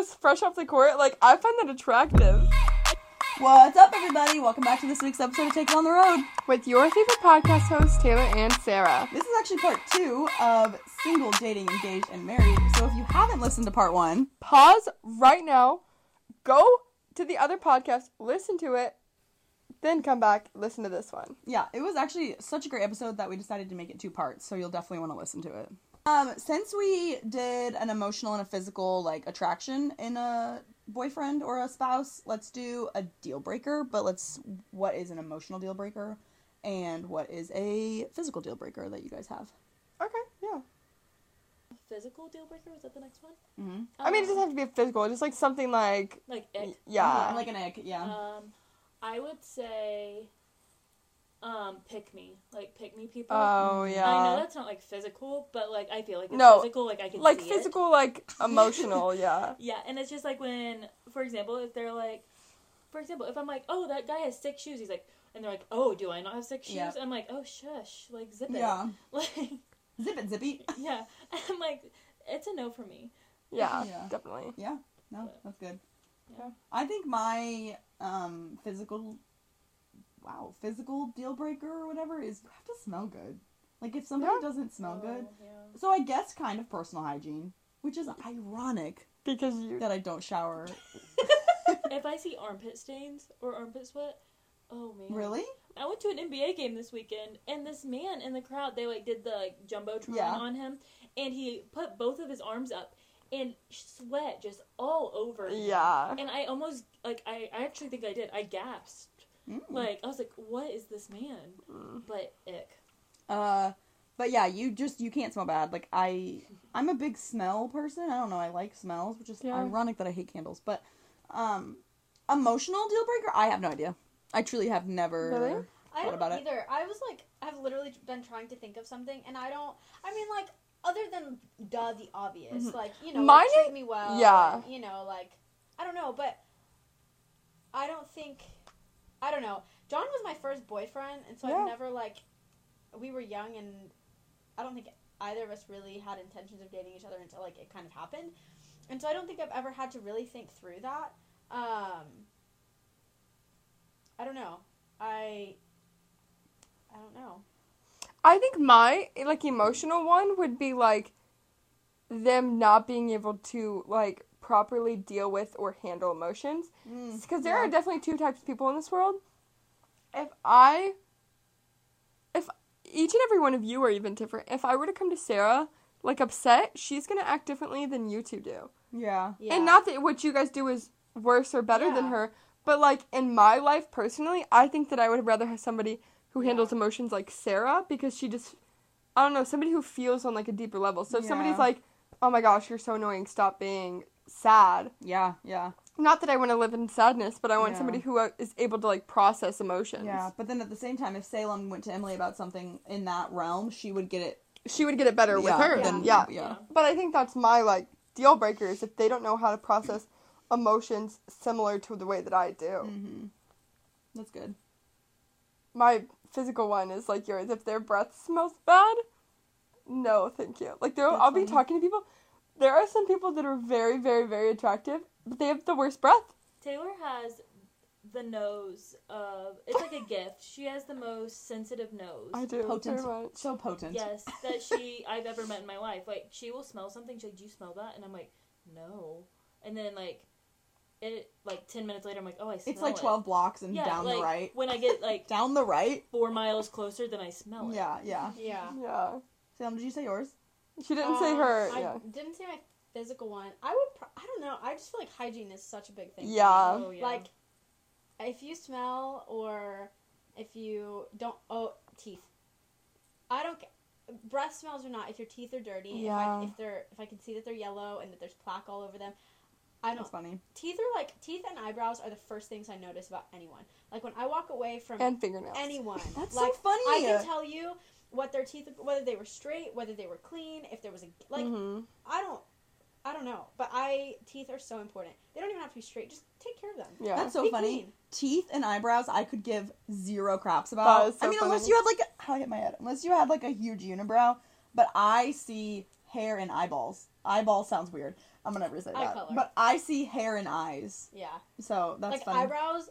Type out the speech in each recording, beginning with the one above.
just fresh off the court. Like I find that attractive. What's up, everybody? Welcome back to this week's episode of Take It on the Road. With your favorite podcast hosts, Taylor and Sarah. This is actually part two of single, dating, engaged, and married. So if you haven't listened to part one, Pause right now. Go to the other podcast, listen to it, then come back, listen to this one. yeah, it was actually such a great episode that we decided to make it two parts. So you'll definitely want to listen to it. Um, since we did an emotional and a physical like attraction in a boyfriend or a spouse, let's do a deal breaker. But let's what is an emotional deal breaker, and what is a physical deal breaker that you guys have? Okay, yeah. physical deal breaker? Was that the next one? Mm-hmm. I mean, it doesn't have to be physical. Just like something like like ick. yeah. like an egg. Yeah. Um, I would say, um, pick me, like pick me people. Oh yeah I know that's not like physical, but like I feel like it's No, physical. Like I can Like see physical, like emotional. Yeah. Yeah, and it's just like when, for example, if they're like, for example, if I'm like, oh, that guy has six shoes, he's like, and they're like, oh, do I not have six shoes? Yeah. I'm like, oh, shush, like zip it. Yeah. Like, Zip it, zippy. yeah. I'm like, it's a no for me. Yeah. Yeah. Definitely. Yeah, no, that's good. Yeah. I think my um physical, wow, physical deal breaker or whatever is you have to smell good. Like if somebody Yeah. doesn't smell oh, good, Oh, yeah. so I guess kind of personal hygiene, which is ironic Because you. that I don't shower. if I see armpit stains or armpit sweat, oh man. really? I went to an NBA game this weekend, and this man in the crowd, they like did the like, jumbotron Yeah. on him, and he put both of his arms up, and sweat just all over. him. Yeah. And I almost like I, I actually think I did. I gasped. Mm. Like I was like, "What is this man?" Mm. But ick. Uh, but yeah, you just you can't smell bad. Like I, I'm a big smell person. I don't know. I like smells, which is Yeah. ironic that I hate candles. But um, emotional deal breaker, I have no idea. I truly have never. Really? I What don't about it? either. I was like, I've literally been trying to think of something, and I don't. I mean, like, other than duh, the obvious, Mhm. like you know, Mine like, treat is- me well. yeah. and, you know, like I don't know, but I don't think. I don't know. John was my first boyfriend, and so Yeah. I've never like. We were young, and I don't think either of us really had intentions of dating each other until like it kind of happened, and so I don't think I've ever had to really think through that. Um, I don't know. I I don't know. I think my like emotional one would be like them not being able to like properly deal with or handle emotions Mm, because there yeah. are definitely two types of people in this world. If I if each and every one of you are even different. If I were to come to Sarah like upset, she's going to act differently than you two do. Yeah. Yeah. And not that what you guys do is worse or better than her, but like in my life personally, I think that I would rather have somebody who Yeah. handles emotions like Sarah because she just I don't know, somebody who feels on like a deeper level. So if somebody's like, "Oh my gosh, you're so annoying. Stop being sad." Yeah. Yeah. Not that I want to live in sadness, but I want Yeah. somebody who uh, able to like process emotions. Yeah. But then at the same time, if Salem went to Emily about something in that realm, she would get it. She would get it better with her yeah. than yeah. Yeah. But I think that's my like deal breakers if they don't know how to process emotions similar to the way that I do. Mm-hmm. That's good. my physical one is like yours. If their breath smells bad, no, thank you. Like I'll be talking to people. There are some people that are very, very, very attractive, but they have the worst breath. Taylor has the nose of it's like a gift. She has the most sensitive nose. I do Potent. very much. So potent. Yes, that she I've ever met in my life. Like she will smell something. She's like, "Do you smell that?" And I'm like, "No." And then like, it like ten minutes later, I'm like, "Oh, I smell it. It's like it." 12 blocks and Yeah, down like, the right. When I get like Down the right? four miles closer, then I smell it. Yeah, yeah. Yeah. Yeah, Salem, did you say yours? She didn't say Um, her. I yeah, didn't say my physical one. I would. Pro- I don't know. I just feel like hygiene is such a big thing. yeah, Oh yeah. Like, if you smell or if you don't. Oh, teeth. I don't. ca- Breath smells or not. If your teeth are dirty, if, Yeah. I, if they're if I can see that they're yellow and that there's plaque all over them, I don't. That's funny. Teeth are like teeth and eyebrows are the first things I notice about anyone. Like when I walk away from and fingernails. anyone, That's like so funny. I can tell you what their teeth, whether they were straight, whether they were clean, if there was a like. Mhm. I don't, I don't know, but I teeth are so important. They don't even have to be straight. Just take care of them. Yeah, That's so Be funny. clean. Teeth and eyebrows, I could give zero craps about. That is so I mean, unless you had like, a, how I hit my head. Unless you had like a huge unibrow, but I see hair and eyeballs. Eyeball sounds weird, I'm gonna never say Eye that. color. But I see hair and eyes, Yeah. so that's like funny. eyebrows,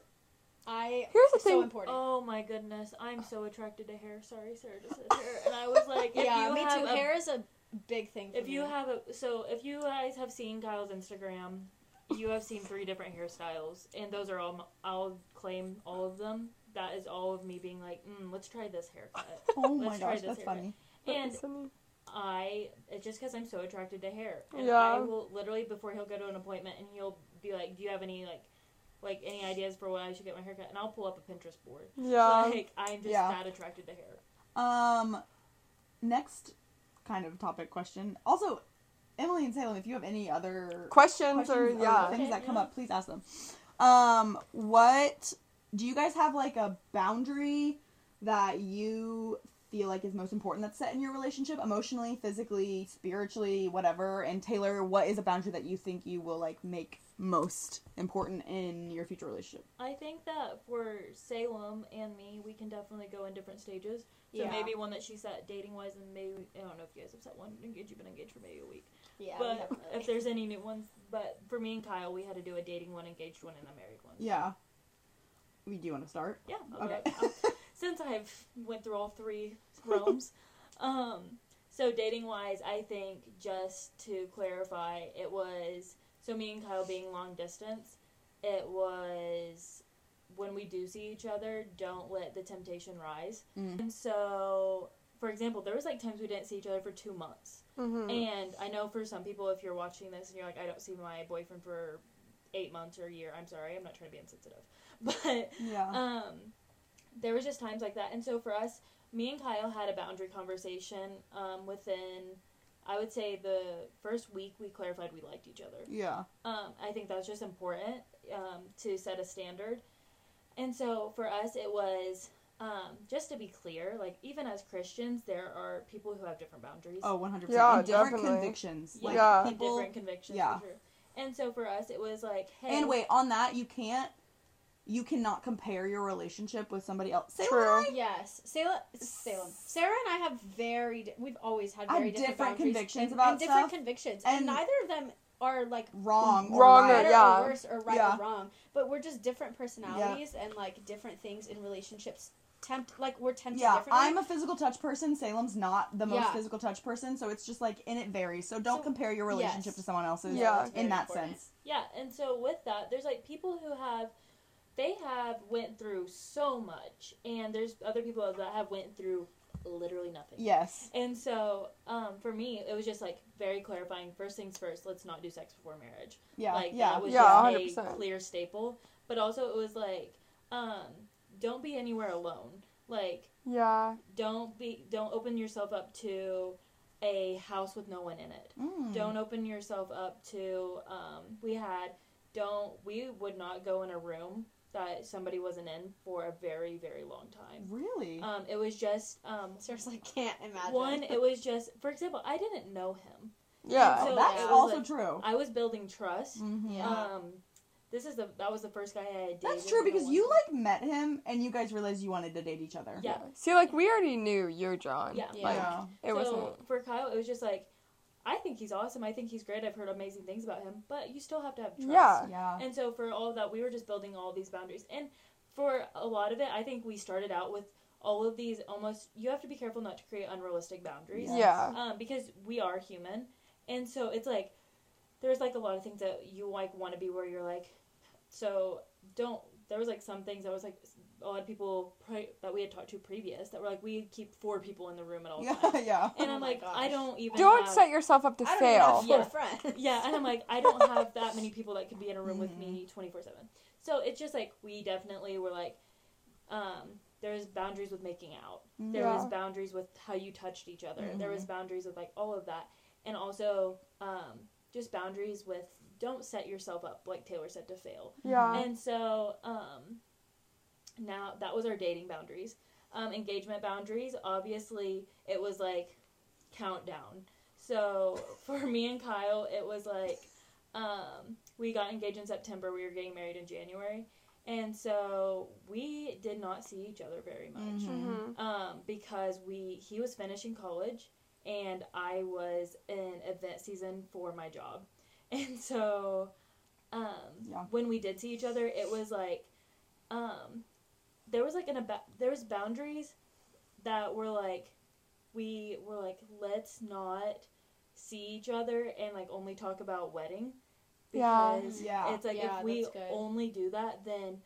I Here's the so thing. important. Oh my goodness, I'm so attracted to hair. Sorry, Sarah just said hair, and I was like, if yeah, you me have too. a- Hair is a big thing. For If you have a so if you guys have seen Kyle's Instagram, you have seen three different hairstyles, and those are all I'll claim all of them. That is all of me being like, mm, let's try this haircut. oh my let's try gosh, this that's haircut. funny. and Funny. I it's just because I'm so attracted to hair. And Yeah. I will literally before he'll go to an appointment and he'll be like, "Do you have any like like any ideas for what I should get my haircut?" And I'll pull up a Pinterest board. Yeah. Like I'm just Yeah. that attracted to hair. Um, next kind of topic question. Also, Emily and Salem, if you have any other Questions, questions or yeah. things Okay, that come yeah. up, please ask them. Um, what do you guys have like a boundary that you feel like is most important that's set in your relationship, emotionally, physically, spiritually, whatever? And Taylor, what is a boundary that you think you will like make most important in your future relationship? I think that for Salem and me, we can definitely go in different stages. So Yeah. maybe one that she set dating wise, and maybe I don't know if you guys have set one engaged. You've been engaged for maybe a week, yeah, but if there's any new ones, but for me and Kyle, we had to do a dating one, engaged one, and a married one. Yeah. We do want to start? Yeah. Okay. Since I've went through all three realms, um, so dating wise, I think just to clarify, it was so me and Kyle being long distance. It was when we do see each other, don't let the temptation rise. Mm. And so, for example, there was like times we didn't see each other for two months. Mhm. And I know for some people, if you're watching this and you're like, I don't see my boyfriend for eight months or a year, I'm sorry, I'm not trying to be insensitive. But Yeah. um, there was just times like that. And so for us, me and Kyle had a boundary conversation um, within, I would say, the first week we clarified we liked each other. yeah. Um, I think that's just important um, to set a standard. And so for us, it was um, just to be clear, like even as Christians, there are people who have different boundaries. Oh, 100%. Yeah, and different definitely. convictions. Yeah. Like Yeah. people different convictions. yeah. For sure. And so for us, it was like, hey, And wait, on that, you can't, you cannot compare your relationship with somebody else. Say True. what I- Yes, Salem. Salem. Sarah and I have very. di- We've always had very different, different convictions and, about and different stuff, convictions, and- and, neither of them are like Wrong. Or Wrong or- right. better yeah. or worse or right Yeah. or wrong. But we're just different personalities and like different things in relationships. Tempt like we're tempted Yeah, differently. I'm a physical touch person. Salem's not the most Yeah. physical touch person, so it's just like, and it varies. So don't So- compare your relationship Yes. to someone else's Yeah. that's very in that important. sense. Yeah, and so with that, there's like people who have they have went through so much and there's other people that have went through literally nothing. Yes. And so, um, for me, it was just like very clarifying. First things first, let's not do sex before marriage. Yeah. like yeah. that was Yeah, just a 100%. clear staple. But also, it was like, um, don't be anywhere alone. Like, Yeah. don't be, don't open yourself up to a house with no one in it. Mm. Don't open yourself up to. Um, we had, don't. We would not go in a room that somebody wasn't in for a very, very long time. Really? Um, it was just um, seriously can't imagine. one. It was just, for example, I didn't know him. Yeah. So That's it also like- true. I was building trust. Mhm. Yeah. Um, this is the that was the first guy I had dated. That's true because you like met him and you guys realized you wanted to date each other. Yeah. See, like we already knew you're John. Yeah. Yeah. Like, Yeah. it so wasn't. for Kyle, it was just like, I think he's awesome. I think he's great. I've heard amazing things about him, but you still have to have trust. Yeah. Yeah. And so for all of that, we were just building all these boundaries. And for a lot of it, I think we started out with all of these almost. You have to be careful not to create unrealistic boundaries. Yeah. Um, because we are human, and so it's like there's like a lot of things that you like want to be where you're like, so don't. There was like some things I was like a lot of people pre- that we had talked to previous that were like we keep four people in the room at all Yeah. times. Yeah. And Oh I'm my like, gosh. I don't even. Don't have, set yourself up to I don't fail. even Yeah. friends. Yeah, and I'm like, I don't have that many people that could be in a room with me 24 7. So it's just like, we definitely were like, um, there's boundaries with making out. There Yeah. was boundaries with how you touched each other. There was boundaries with like all of that. And also, um, just boundaries with don't set yourself up, like Taylor said, to fail. Yeah. And so um, now that was our dating boundaries. Um, engagement boundaries, obviously, it was like countdown. So for me and Kyle, it was like um, we got engaged in September. We were getting married in January, and so we did not see each other very much Mhm. Mhm. um, because we he was finishing college and I was in event season for my job. And so, um, Yeah. when we did see each other, it was like, um, there was like an about there was boundaries that were like, we were like, let's not see each other and like only talk about wedding. Yeah. Because Yeah. it's like Yeah, if we only do that, then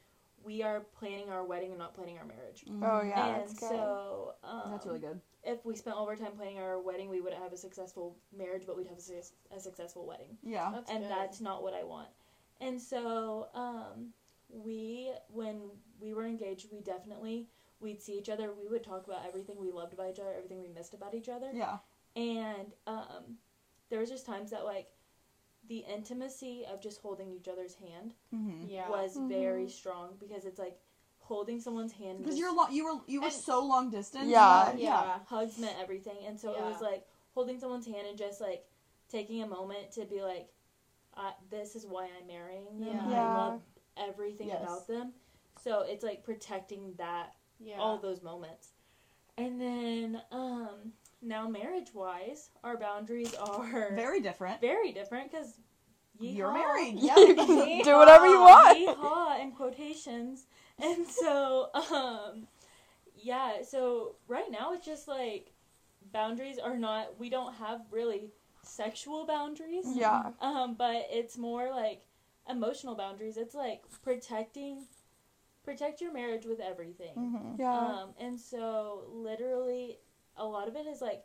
we are planning our wedding and not planning our marriage. Oh yeah, and that's good. so, um, Mm-hmm. That's really good. if we spent all of our time planning our wedding, we wouldn't have a successful marriage, but we'd have a, suc- a successful wedding. Yeah. That's and good. that's not what I want. And so, um, we, when we were engaged, we definitely, we'd see each other, we would talk about everything we loved about each other, everything we missed about each other. Yeah. And, um, there was just times that, like, the intimacy of just holding each other's hand Mm-hmm. yeah. was Mhm. very strong because it's like holding someone's hand Because you're lo- you were you were And- so long distance. Yeah. that- yeah. hugs meant everything and so it was like holding someone's hand and just like taking a moment to be like I, this is why i'm marrying them Yeah. Yeah. i love everything Yes. about them so it's like protecting that Yeah. all those moments and then um now marriage wise our boundaries are Very different. very different because You're married. You Yeah. can do whatever you want. Yeehaw in quotations. And so, um, yeah, so right now it's just like boundaries are not, we don't have really sexual boundaries, Yeah. um, but it's more like emotional boundaries. It's like protecting, protect your marriage with everything. Mm-hmm. Yeah. Um, and so literally, a lot of it is like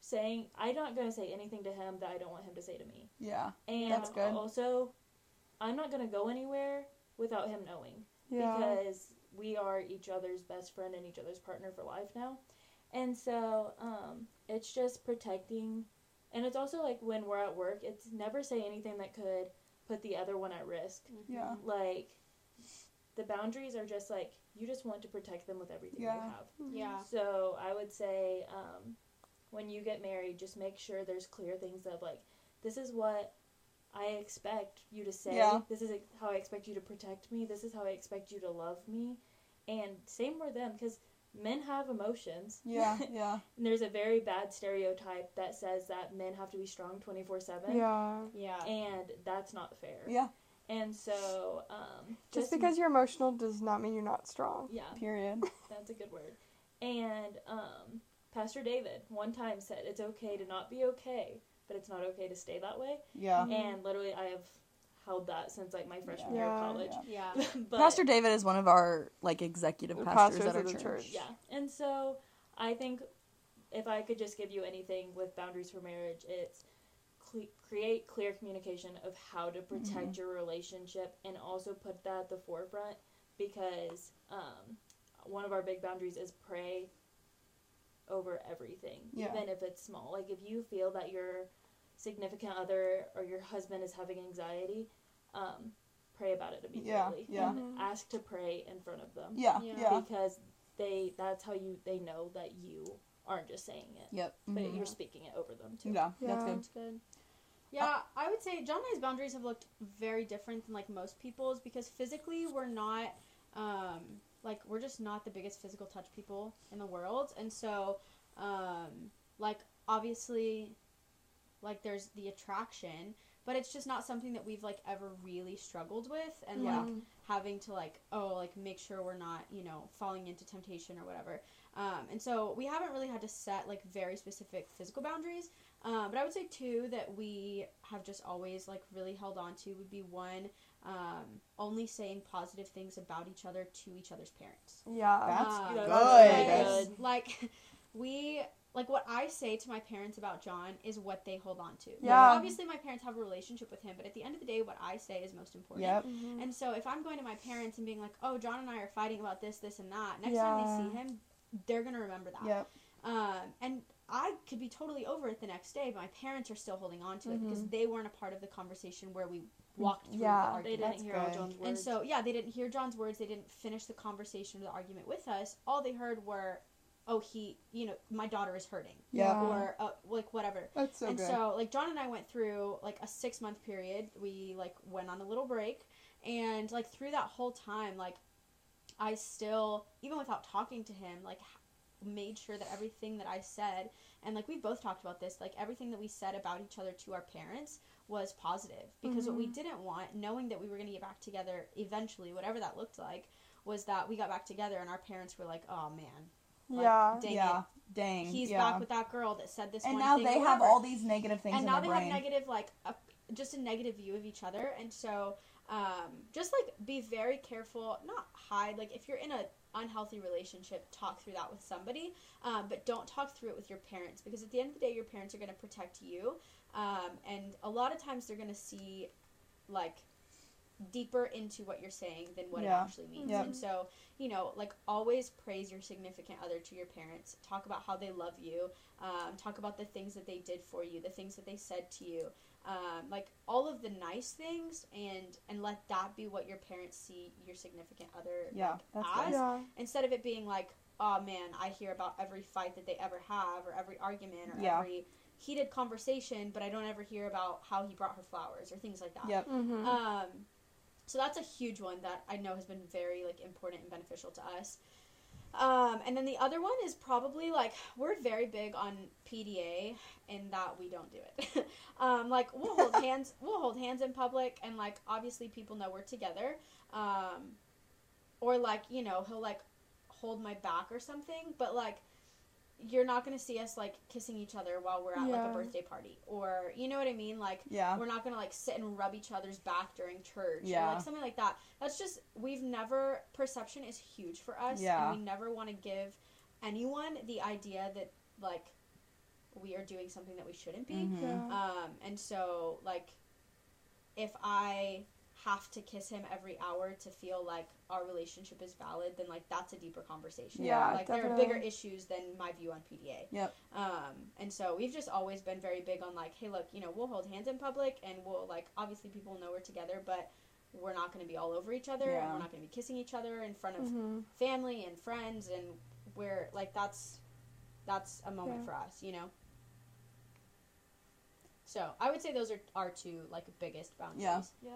saying, I'm not going to say anything to him that I don't want him to say to me. Yeah. And That's good. also, I'm not gonna go anywhere without him knowing yeah. because we are each other's best friend and each other's partner for life now. And so, um, it's just protecting, and it's also like when we're at work, it's never say anything that could put the other one at risk. Yeah. Like, the boundaries are just like you just want to protect them with everything Yeah. you have. Yeah. So I would say, um, when you get married, just make sure there's clear things of like, this is what I expect you to say. Yeah. This is how I expect you to protect me. This is how I expect you to love me. And same for them, because men have emotions. Yeah. Yeah. And there's a very bad stereotype that says that men have to be strong 24 7. Yeah. Yeah. And that's not fair. Yeah. And so, um, Just because you're emotional does not mean you're not strong. Yeah. Period. That's a good word. And um, Pastor David one time said, "It's okay to not be okay, but it's not okay to stay that way." Yeah. And literally, I have held that since like my freshman year of college. Yeah. but, Pastor David is one of our like executive pastors, pastors at our of the church. church. yeah. And so I think if I could just give you anything with boundaries for marriage, it's cle- create clear communication of how to protect your relationship, and also put that at the forefront because um, one of our big boundaries is pray over everything, Yeah. even if it's small. Like if you feel that your significant other or your husband is having anxiety, um, pray about it immediately. yeah. And ask to pray in front of them Yeah. Yeah. Yeah. because they that's how you they know that you aren't just saying it, Yep. but Mhm. you're speaking it over them too. Yeah. Yeah. That's good. That's good. Yeah, I would say John and I's boundaries have looked very different than like most people's because physically we're not um like we're just not the biggest physical touch people in the world. And so um like obviously like there's the attraction, but it's just not something that we've like ever really struggled with and Yeah. like having to like oh like make sure we're not you know falling into temptation or whatever um, and so we haven't really had to set like very specific physical boundaries um, but i would say two that we have just always like really held on to would be one um, only saying positive things about each other to each other's parents Yeah. That's Um, good. That's like, like we like what I say to my parents about John is what they hold on to. Like, Yeah. obviously, my parents have a relationship with him, but at the end of the day, what I say is most important. Yep. Mhm. And so if I'm going to my parents and being like, "Oh, John and I are fighting about this, this, and that," next time they see him, they're gonna remember that. Yep. Um, and I could be totally over it the next day, but my parents are still holding on to it because Mhm. they weren't a part of the conversation where we walked through Yeah. the They argument. didn't That's hear all good. John's words. And so, yeah, they didn't hear John's words. They didn't finish the conversation or the argument with us. All they heard were, "Oh, he, you know, my daughter is hurting," Yeah. or uh, like whatever. That's so and good. so, like John and I went through like a six month period. We like went on a little break, and like through that whole time, like I still, even without talking to him, like made sure that everything that I said and like we've both talked about this, like everything that we said about each other to our parents was positive because what we didn't want, knowing that we were going to get back together eventually, whatever that looked like, was that we got back together and our parents were like, "Oh man, like, yeah. dang yeah. it, Dang. he's yeah. back with that girl that said this and now they have all these negative things and now they brain. have negative like a, just a negative view of each other and so um, just like be very careful not hide like if you're in a unhealthy relationship talk through that with somebody um, but don't talk through it with your parents because at the end of the day your parents are going to protect you um, and a lot of times they're going to see like deeper into what you're saying than what Yeah. it actually means Yep. and so you know like always praise your significant other to your parents talk about how they love you um, talk about the things that they did for you the things that they said to you um, like all of the nice things and and let that be what your parents see your significant other Yeah, that's as. Yeah. instead of it being like oh man i hear about every fight that they ever have or every argument or Yeah. every heated conversation but i don't ever hear about how he brought her flowers or things like that Yep. Mm-hmm. um, so that's a huge one that I know has been very like important and beneficial to us. Um, and then the other one is probably like we're very big on PDA in that we don't do it. um, like we'll hold hands, we'll hold hands in public, and like obviously people know we're together. Um, or like you know he'll like hold my back or something, but like you're not gonna see us like kissing each other while we're at like a birthday party or you know what I mean like Yeah. we're not gonna like sit and rub each other's back during church or like something like that. That's just we've never perception is huge for us, Yeah. and we never want to give anyone the idea that like we are doing something that we shouldn't be. Mhm. Yeah. Um, and so like if I have to kiss him every hour to feel like our relationship is valid, then like that's a deeper conversation. Yeah, like there are bigger issues than my view on PDA. Yep. Um, and so we've just always been very big on like, hey, look, you know, we'll hold hands in public, and we'll like obviously people know we're together, but we're not going to be all over each other, Yeah. and we're not going to be kissing each other in front of Mm-hmm. family and friends, and we're like that's that's a moment Yeah. for us, you know. So I would say those are our two like biggest boundaries. Yeah.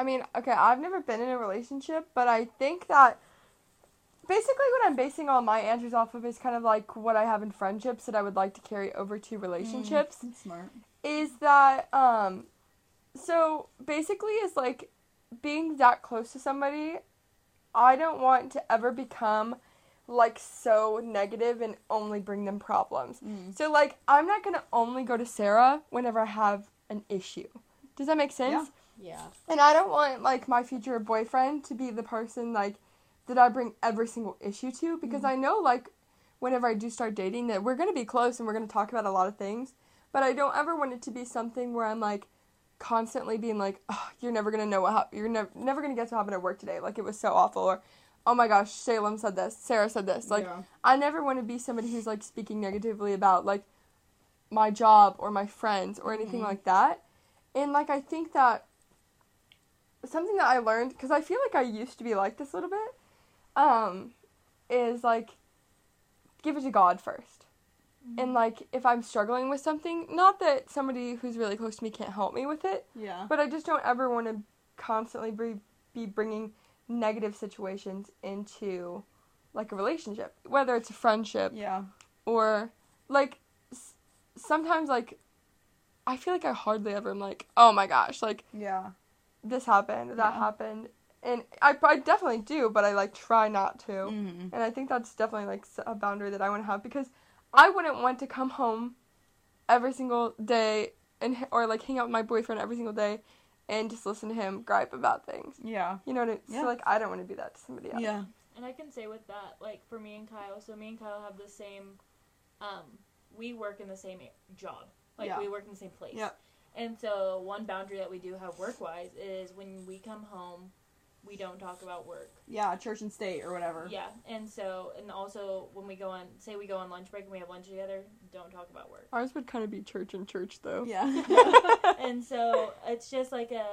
I mean, okay, I've never been in a relationship, but I think that basically what I'm basing all my answers off of is kind of like what I have in friendships that I would like to carry over to relationships. That's smart. is that um so basically is like being that close to somebody i don't want to ever become like so negative and only bring them problems Mm. so like i'm not gonna only go to sarah whenever i have an issue does that make sense Yeah. And i don't want like my future boyfriend to be the person like that i bring every single issue to because i know like whenever i do start dating that we're gonna be close and we're gonna talk about a lot of things but I don't ever want it to be something where I'm like constantly being like, oh, you're never gonna know what hap- you're never never gonna guess what happened at work today. Like it was so awful, or oh my gosh, Salem said this, Sarah said this. Like Yeah. I never want to be somebody who's like speaking negatively about like my job or my friends or anything Mhm. like that. And like I think that something that I learned because I feel like I used to be like this a little bit, um, is like give it to God 1st And like if I'm struggling with something, not that somebody who's really close to me can't help me with it, Yeah. but I just don't ever want to constantly be, be bringing negative situations into like a relationship, whether it's a friendship Yeah. or like s- sometimes like I feel like I hardly ever am like, oh my gosh, like Yeah. This happened, that Yeah. happened, and I, I definitely do, but I like try not to, Mm-hmm. and I think that's definitely like a boundary that I want to have because I wouldn't want to come home every single day and or like hang out with my boyfriend every single day and just listen to him gripe about things. Yeah. You know what I mean? Yeah. So like I don't want to be that to somebody else. Yeah. And I can say with that, like for me and Kyle, so me and Kyle have the same, um, we work in the same job. Like Yeah. we work in the same place. Yep. And so one boundary that we do have work wise is when we come home, we don't talk about work. Yeah. Church and state or whatever. Yeah. And so and also when we go on say we go on lunch break and we have lunch together, don't talk about work. Ours would kind of be church and church though. Yeah. and so it's just like a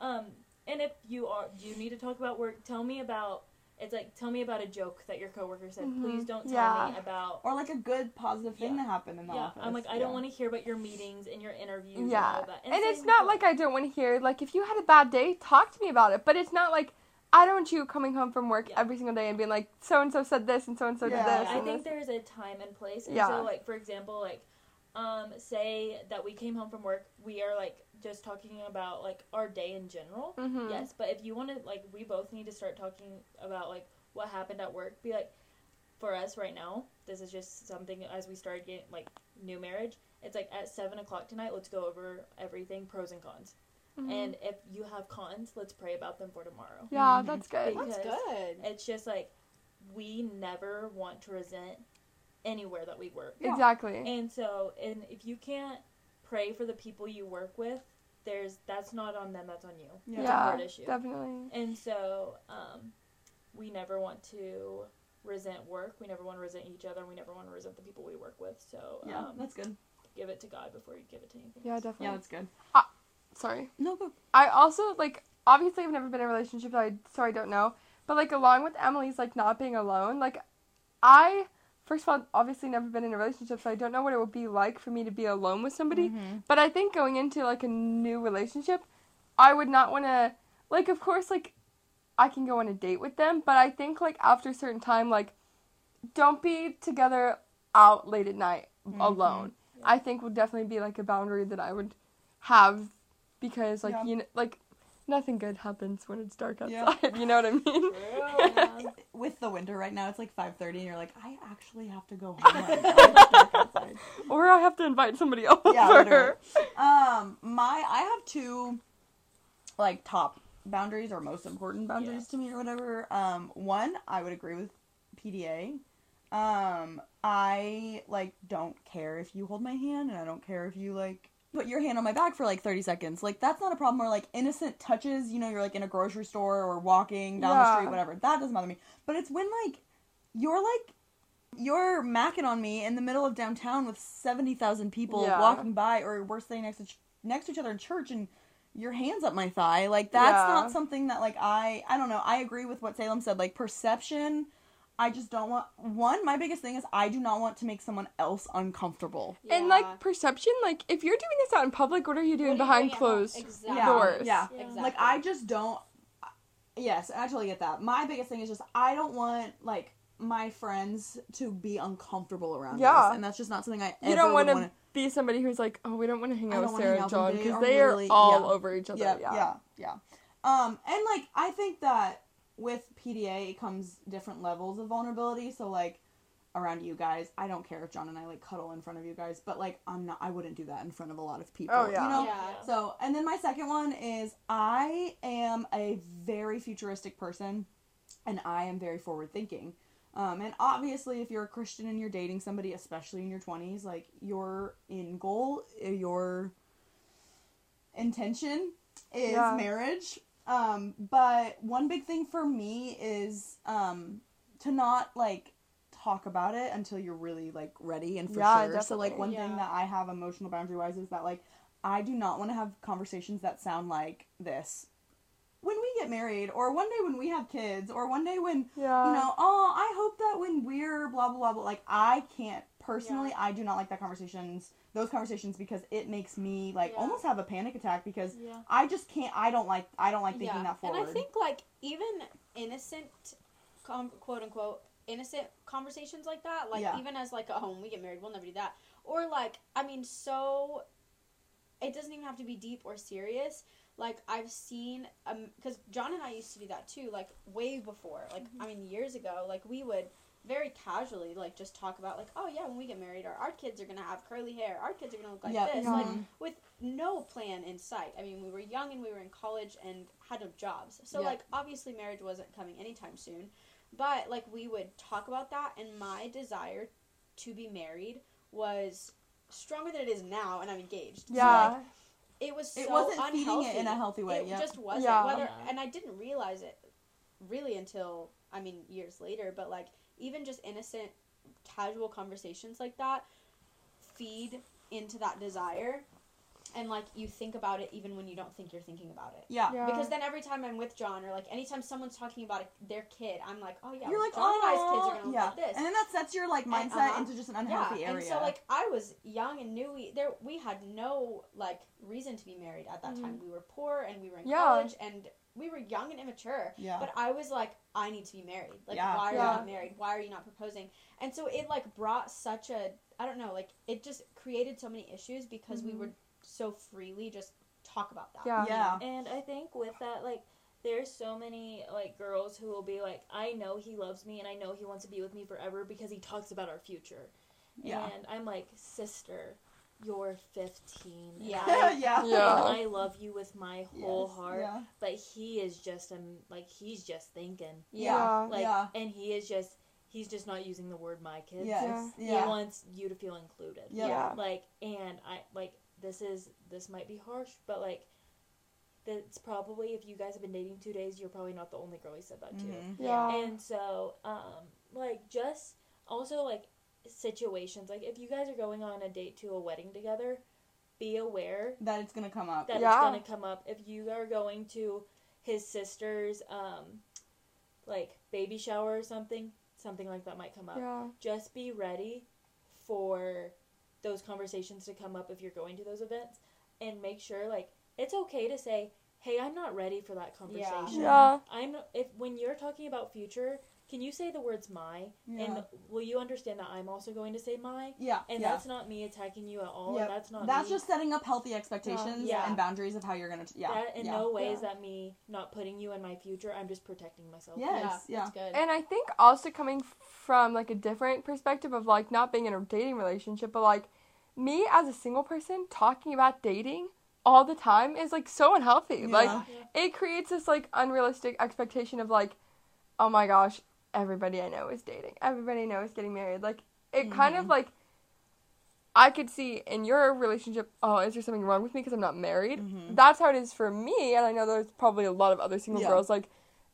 um and if you are do you need to talk about work tell me about it's like tell me about a joke that your coworker said Mhm. please don't tell Yeah. me about or like a good positive thing Yeah. that happened in the yeah office. i'm like i Yeah. don't want to hear about your meetings and your interviews and Yeah. all that And, it's not like I don't want to hear like if you had a bad day, talk to me about it. But it's not like I don't want you coming home from work Yeah. every single day and being like, so and so said this and so and so did this. I think this. there's a time and place. And Yeah. so like for example, like um say that we came home from work, we are like just talking about like our day in general. Mhm. Yes, but if you want to like we both need to start talking about like what happened at work. Be like for us right now, this is just something as we started getting like new marriage. It's like at seven o'clock tonight. Let's go over everything, pros and cons. Mhm. And if you have cons, let's pray about them for tomorrow. yeah, Mhm. that's good. Because- That's good. It's just like we never want to resent anywhere that we work. Yeah. Exactly. And so, and if you can't pray for the people you work with, there's that's not on them, that's on you. Yeah. It's a Yeah, heart issue. definitely. And so, um, we never want to resent work. We never want to resent each other. We never want to resent the people we work with. So, Yeah, um, that's good. give it to God before you give it to anything. Yeah, else. definitely. Yeah, that's good. Sorry. No, go. I also like obviously I've never been in a relationship, so I so I don't know. But like along with Emily's like not being alone, like I first of all obviously never been in a relationship, so I don't know what it would be like for me to be alone with somebody. Mhm. But I think going into like a new relationship, I would not want to like of course like I can go on a date with them, but I think like after a certain time like don't be together out late at night Mhm. alone. I think would definitely be like a boundary that I would have because like Yeah. you know, like nothing good happens when it's dark Yeah. outside. You know what I mean? Yeah. With the winter right now, it's like 5:30, and you're like, I actually have to go home right now. It's dark outside. or I have to invite somebody over. Yeah, literally. Um, my I have two like top boundaries or most important boundaries Yeah. to me or whatever. Um, one, I would agree with PDA. Um, I like don't care if you hold my hand, and I don't care if you like put your hand on my back for like 30 seconds. Like that's not a problem. Or like innocent touches, you know, you're like in a grocery store or walking down the street, whatever. That doesn't bother me. But it's when like you're like you're macking on me in the middle of downtown with 70,000 people Yeah. walking by or we're staying next to ch- next to each other in church and your hands up my thigh like that's Yeah. not something that like I I don't know I agree with what Salem said like perception I just don't want one my biggest thing is I do not want to make someone else uncomfortable And like perception, like if you're doing this out in public, what are you doing are you behind doing closed Exactly. Doors? Yeah. Yeah. Exactly. Like I just don't. Yes, I totally get that. My biggest thing is just I don't want like my friends to be uncomfortable around Yeah. us, and that's just not something I You ever don't want to be somebody who's like, oh, we don't want to hang out with Sarah and John them. They because are they are really- all yeah. over each other. Yeah, Yeah. yeah, yeah. Um, and like I think that with PDA it comes different levels of vulnerability. So like around you guys, I don't care if John and I like cuddle in front of you guys, but like I'm not. I wouldn't do that in front of a lot of people. Oh, yeah. You know. Yeah. So, and then my second one is I am a very futuristic person and I am very forward thinking. Um, and obviously, if you're a Christian and you're dating somebody, especially in your 20s, like your end goal, your intention is Yeah. marriage. Um, but one big thing for me is um, to not like talk about it until you're really like ready and for Yeah, sure. So like definitely. one thing that I have emotional boundary wise is that like I do not want to have conversations that sound like this. When we get married, or one day when we have kids, or one day when Yeah. you know, oh, I hope that when we're blah blah blah, blah like I can't personally, I do not like that conversations, those conversations because it makes me like Yeah. almost have a panic attack because Yeah. I just can't. I don't like. I don't like thinking that forward. And I think like even innocent, quote unquote, innocent conversations like that, like Yeah. even as like oh when we get married we'll never do that, or like I mean so, it doesn't even have to be deep or serious. Like I've seen, um, because John and I used to do that too, like way before, like I mean years ago, like we would very casually like just talk about like oh yeah when we get married our, our kids are gonna have curly hair our kids are gonna look like Yeah. this Yeah. like with no plan in sight. I mean, we were young and we were in college and had no jobs. So, Yeah. like, obviously, marriage wasn't coming anytime soon. But, like, we would talk about that, and my desire to be married was stronger than it is now, and I'm engaged. So, Yeah. like, it was so it wasn't unhealthy. feeding it in a healthy way. It yeah. just wasn't. Yeah. Whether, Yeah. and I didn't realize it really until, I mean, years later. But, like, even just innocent, casual conversations like that feed into that desire and like you think about it even when you don't think you're thinking about it yeah. Yeah. because then every time i'm with john or like anytime someone's talking about it, their kid i'm like oh yeah You're like, john and i's kids oh, are gonna look like this And then that sets your like And- mindset uh-huh. into just an yeah unhealthy area. and so like i was young and knew we there we had no like reason to be married at that time we were poor and we were in Yeah. college and we were young and immature. Yeah. But I was like, I need to be married. Like, Yeah. why are Yeah. you not married? Why are you not proposing? And so it like brought such a I don't know, like it just created so many issues because we Mhm. would so freely just talk about that. Yeah. Yeah. And I think with that, like, there's so many like girls who will be like, I know he loves me and I know he wants to be with me forever because he talks about our future. Yeah. And I'm like, sister, you're 15. and Yeah. I, yeah. Yeah. and I love you with my whole Yes, heart. Yeah. But he is just um like he's just thinking. Yeah. Like yeah. and he is just he's just not using the word my kids. Yes. He Yeah. wants you to feel included. Yeah. Yeah. Like and I like this is this might be harsh, but like that's probably if you guys have been dating two days, you're probably not the only girl he said that to. Mhm. Yeah. And so, um, like just also like situations, like if you guys are going on a date to a wedding together, be aware That it's gonna come up. that Yeah. it's gonna come up. If you are going to his sister's um like baby shower or something, something like that might come up. yeah. Just be ready for those conversations to come up if you're going to those events and make sure like it's okay to say, "Hey, I'm not ready for that conversation." Yeah. yeah. I'm if when you're talking about future, can you say the words my? Yeah. And will you understand that I'm also going to say my? yeah. And yeah. that's not me attacking you at all. Yep. And that's not That's me. just setting up healthy expectations Yeah. and boundaries of how you're gonna. T- yeah. that in yeah. no way Yeah. is that me not putting you in my future. I'm just protecting myself. Yes. yeah, Yeah. that's good. And I think also coming from like a different perspective of like not being in a dating relationship, but like me as a single person talking about dating all the time is like so unhealthy. Like Yeah. it creates this like unrealistic expectation of like, oh my gosh, everybody I know is dating. Everybody I know is getting married. Like it kind of Mhm. like I could see in your relationship, oh, is there something wrong with me because I'm not married? Mhm. That's how it is for me, and I know there's probably a lot of other single Yeah. girls like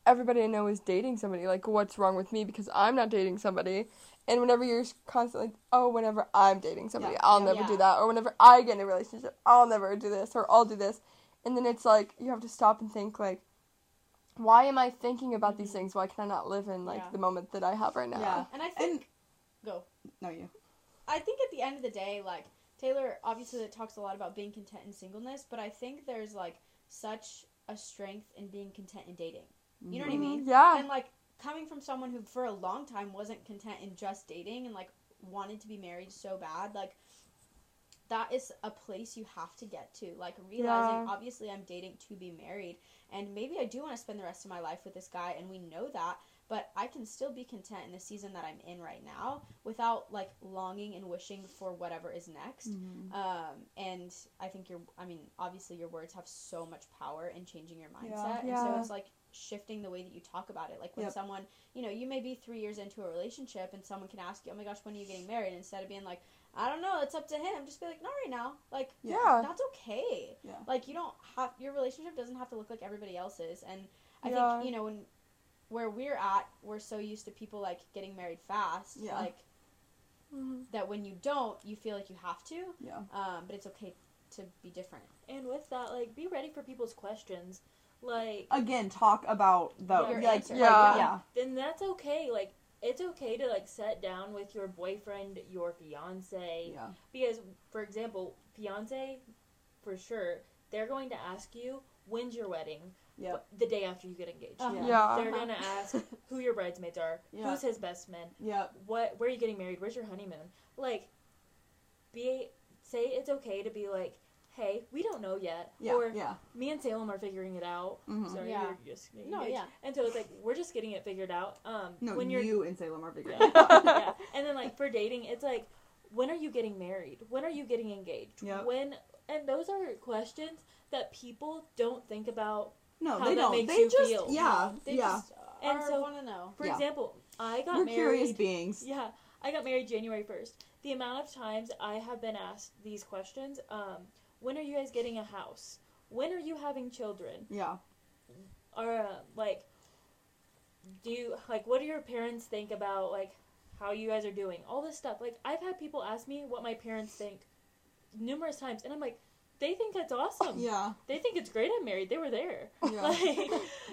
everybody I know is dating somebody. Like what's wrong with me because I'm not dating somebody? And whenever you're constantly, oh, whenever I'm dating somebody, Yeah, I'll yeah. never Yeah. do that, or whenever I get in a relationship, I'll never do this, or I'll do this, and then it's like you have to stop and think like, why am I thinking about these things? Why can I not live in like Yeah. the moment that I have right now? Yeah. and I think go. No, you. I think at the end of the day, like Taylor obviously talks a lot about being content in singleness, but I think there's like such a strength in being content in dating. You know what I Mhm. mean? Yeah. And like coming from someone who for a long time wasn't content in just dating and like wanted to be married so bad, like that is a place you have to get to. Like realizing Yeah. obviously I'm dating to be married and maybe I do want to spend the rest of my life with this guy and we know that, but I can still be content in the season that I'm in right now without like longing and wishing for whatever is next. Mhm. Um, and I think your, I mean, obviously your words have so much power in changing your mindset. Yeah. And so it's like shifting the way that you talk about it. Like when Yep. someone, you know, you may be three years into a relationship and someone can ask you, oh my gosh, when are you getting married? Instead of being like, I don't know, it's up to him, just be like, not right now. Like, Yeah. that's okay. Yeah. Like you don't have, your relationship doesn't have to look like everybody else's. And I Yeah. think, you know, when, where we're at, we're so used to people like getting married fast. Yeah. Like, Mhm. that when you don't, you feel like you have to. Yeah. Um, but it's okay to be different. And with that, like, be ready for people's questions. Like, Again, talk about the Your like, answer. like, Yeah. yeah. then that's okay. Like, it's okay to like sit down with your boyfriend, your fiance, Yeah. because, for example, fiance, for sure, they're going to ask you when's your wedding. Yeah. The day after you get engaged. Uh-huh. Yeah. They're gonna ask who your bridesmaids are, Yeah. who's his best man, Yeah. what, where are you getting married, where's your honeymoon. Like, be say it's okay to be like, hey, we don't know yet, Yeah. or yeah. me and Salem are figuring it out. Mhm. Sorry, Yeah. you're just getting No, yeah. And so it's like we're just getting it figured out. Um, No, when you're you and Salem are figuring. yeah. it out. yeah. And then like for dating, it's like when are you getting married? When are you getting engaged? Yep. When and those are questions that people don't think about. No, How they that don't. makes They you just feel. yeah, They yeah. just And are so- want to know. For Yeah. example, I got We're married. curious beings. Yeah, I got married January first. The amount of times I have been asked these questions, um, when are you guys getting a house? When are you having children? Yeah. Or uh, like, do you like what do your parents think about like how you guys are doing? All this stuff. Like I've had people ask me what my parents think numerous times, and I'm like, they think that's awesome. Yeah. They think it's great I'm married. They were there. Yeah. Like,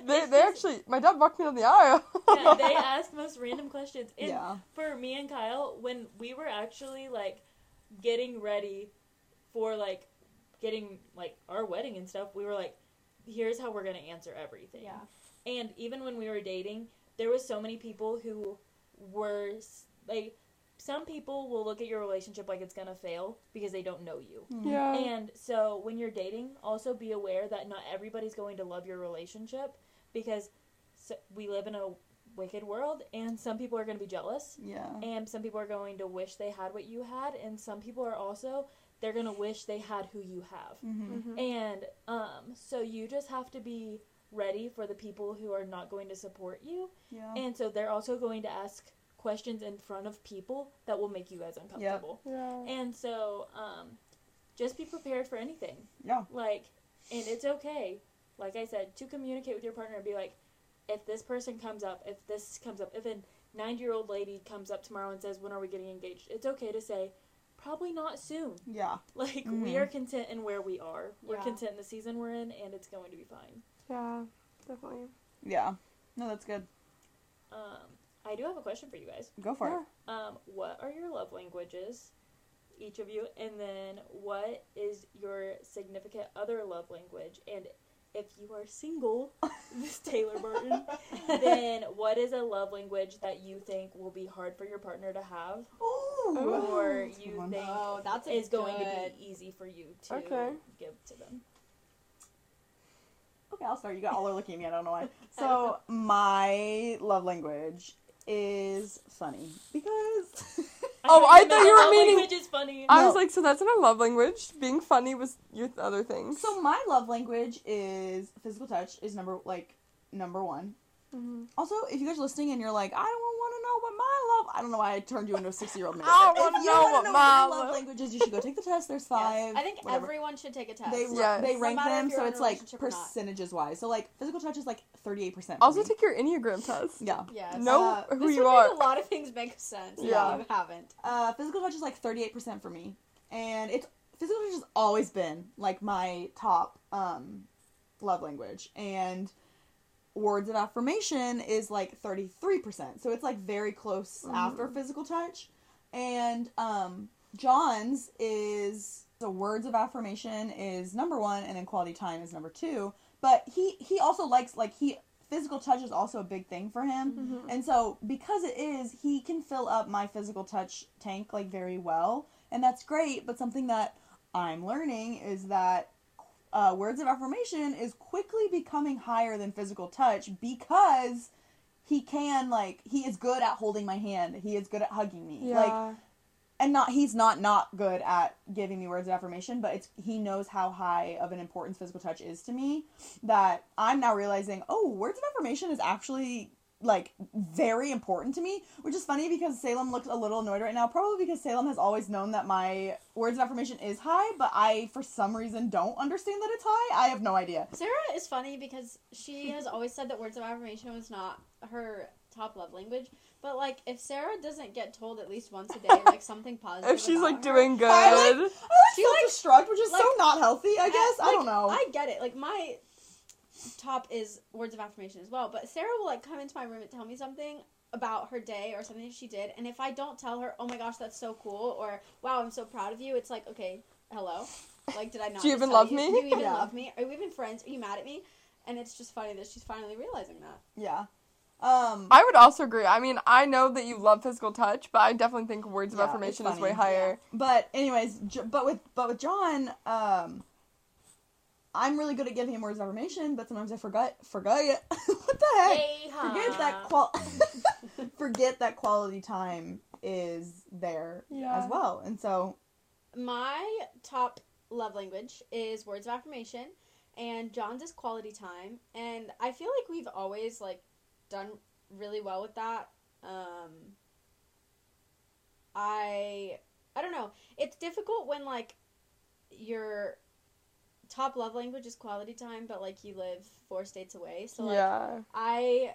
They, they actually, my dad walked me down the aisle. yeah, they ask most random questions. And Yeah. for me and Kyle, when we were actually like getting ready for like getting like our wedding and stuff, we were like, here's how we're gonna answer everything. Yeah. And even when we were dating, there was so many people who were like, some people will look at your relationship like it's gonna fail because they don't know you. Yeah. And so when you're dating, also be aware that not everybody's going to love your relationship because so we live in a wicked world and some people are going to be jealous Yeah. and some people are going to wish they had what you had and some people are also they're going to wish they had who you have. Mm-hmm. Mhm. And um so you just have to be ready for the people who are not going to support you Yeah. and so they're also going to ask questions in front of people that will make you guys uncomfortable. Yeah. And so, um, just be prepared for anything. Yeah. Like, and it's okay, like I said, to communicate with your partner and be like, if this person comes up, if this comes up, if a 90 year old lady comes up tomorrow and says, when are we getting engaged? It's okay to say, probably not soon. Yeah. Like, Mhm. we are content in where we are. We're Yeah. content in the season we're in, and it's going to be fine. Yeah. Definitely. Yeah. No, that's good. Um, I do have a question for you guys. Go for Yeah. it. Um, what are your love languages, each of you, and then what is your significant other love language? And if you are single, Miss Taylor Burton, then what is a love language that you think will be hard for your partner to have, Ooh. or That's you one. think Oh, that's a is going to be easy for you to Okay. give to them? Okay, I'll start. You got all are looking at me. I don't know why. So my love language is funny because Oh, I thought thought you were meaning- language is funny. I was like, so that's not a love language. Being funny was your other thing. so my love language is physical touch is number like number one. Mhm. Also, if you guys are listening and you're like, I don't want to know what my love, I don't know why I turned you into a 60 year old man. I don't If wanna you know what know my love love- language is, you should go take the test. There's five. Yes. I think whatever. everyone should take a test. They Yes. they rank matter them so it's like relationship or not. percentages wise. So like physical touch is like 38%. Also, me. take your Enneagram test. yeah. Yeah. Know Uh, who this you would are. Make a lot of things make sense. Yeah. If you haven't. Uh, physical touch is like 38% for me. And it's physical touch has always been like my top um love language and words of affirmation is like 33%. So it's like very close after physical touch. And um John's is the words of affirmation is number 1 and then quality time is number 2. But he he also likes like he physical touch is also a big thing for him. Mhm. And so, because it is, he can fill up my physical touch tank like very well, and that's great. But something that I'm learning is that uh, words of affirmation is quickly becoming higher than physical touch because he can like he is good at holding my hand. He is good at hugging me. Yeah. Like and not he's not not good at giving me words of affirmation but it's he knows how high of an importance physical touch is to me that i'm now realizing oh words of affirmation is actually like very important to me which is funny because salem looks a little annoyed right now probably because salem has always known that my words of affirmation is high but i for some reason don't understand that it's high i have no idea Sarah is funny because she has always said that words of affirmation was not her top love language. But like, if Sarah doesn't get told at least once a day, like something positive, if she's about like her, doing good. I like- i like She, like- self-destruct which is so not healthy i guess i, like, don't know I get it. Like my top is words of affirmation as well. But Sarah will like come into my room and tell me something about her day or something she did, and if I don't tell her, oh my gosh, that's so cool, or wow, I'm so proud of you, it's like, okay, hello, like did I not? Do you even tell love you? me? Do you even Yeah. love me? Are we even friends? Are you mad at me? And it's just funny that she's finally realizing that. yeah um I would also agree. I mean, I know that you love physical touch, but I definitely think words of Yeah, it's affirmation is way higher. But anyways, J- but with but with John, um, I'm really good at giving him words of affirmation, but sometimes I forget forget what the heck. Yay, Forget that qual. forget that quality time is there Yeah. as well, and so My top love language is words of affirmation, and John's is quality time. And I feel like we've always like done really well with that. Um, I I don't know. It's difficult when like your top love language is quality time, but like you live four states away. So like yeah. I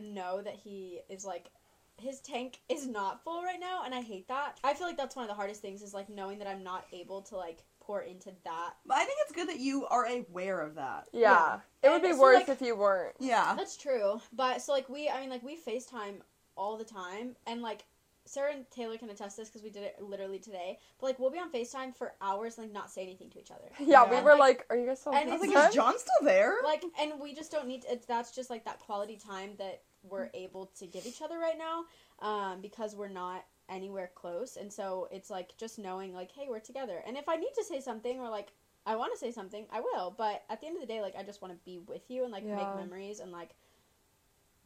know that he is like his tank is not full right now and I hate that. I feel like that's one of the hardest things is like knowing that I'm not able to like pour into that. But I think it's good that you are aware of that. Yeah. Yeah. It would be so, worse like- if you weren't. Yeah. That's true. But so like we I mean like we FaceTime all the time and like Sarah and Taylor can attest this because we did it literally today. But like we'll be on Facetime for hours and like not say anything to each other. Yeah, we Yeah. were like, "Are you guys still?" And I was like, is John still there? Like, and we just don't need. To, it's that's just like that quality time that we're able to give each other right now, um, because we're not anywhere close, and so it's like just knowing like, hey, we're together. And if I need to say something or like I want to say something, I will. But at the end of the day, like I just want to be with you and like Yeah. make memories and like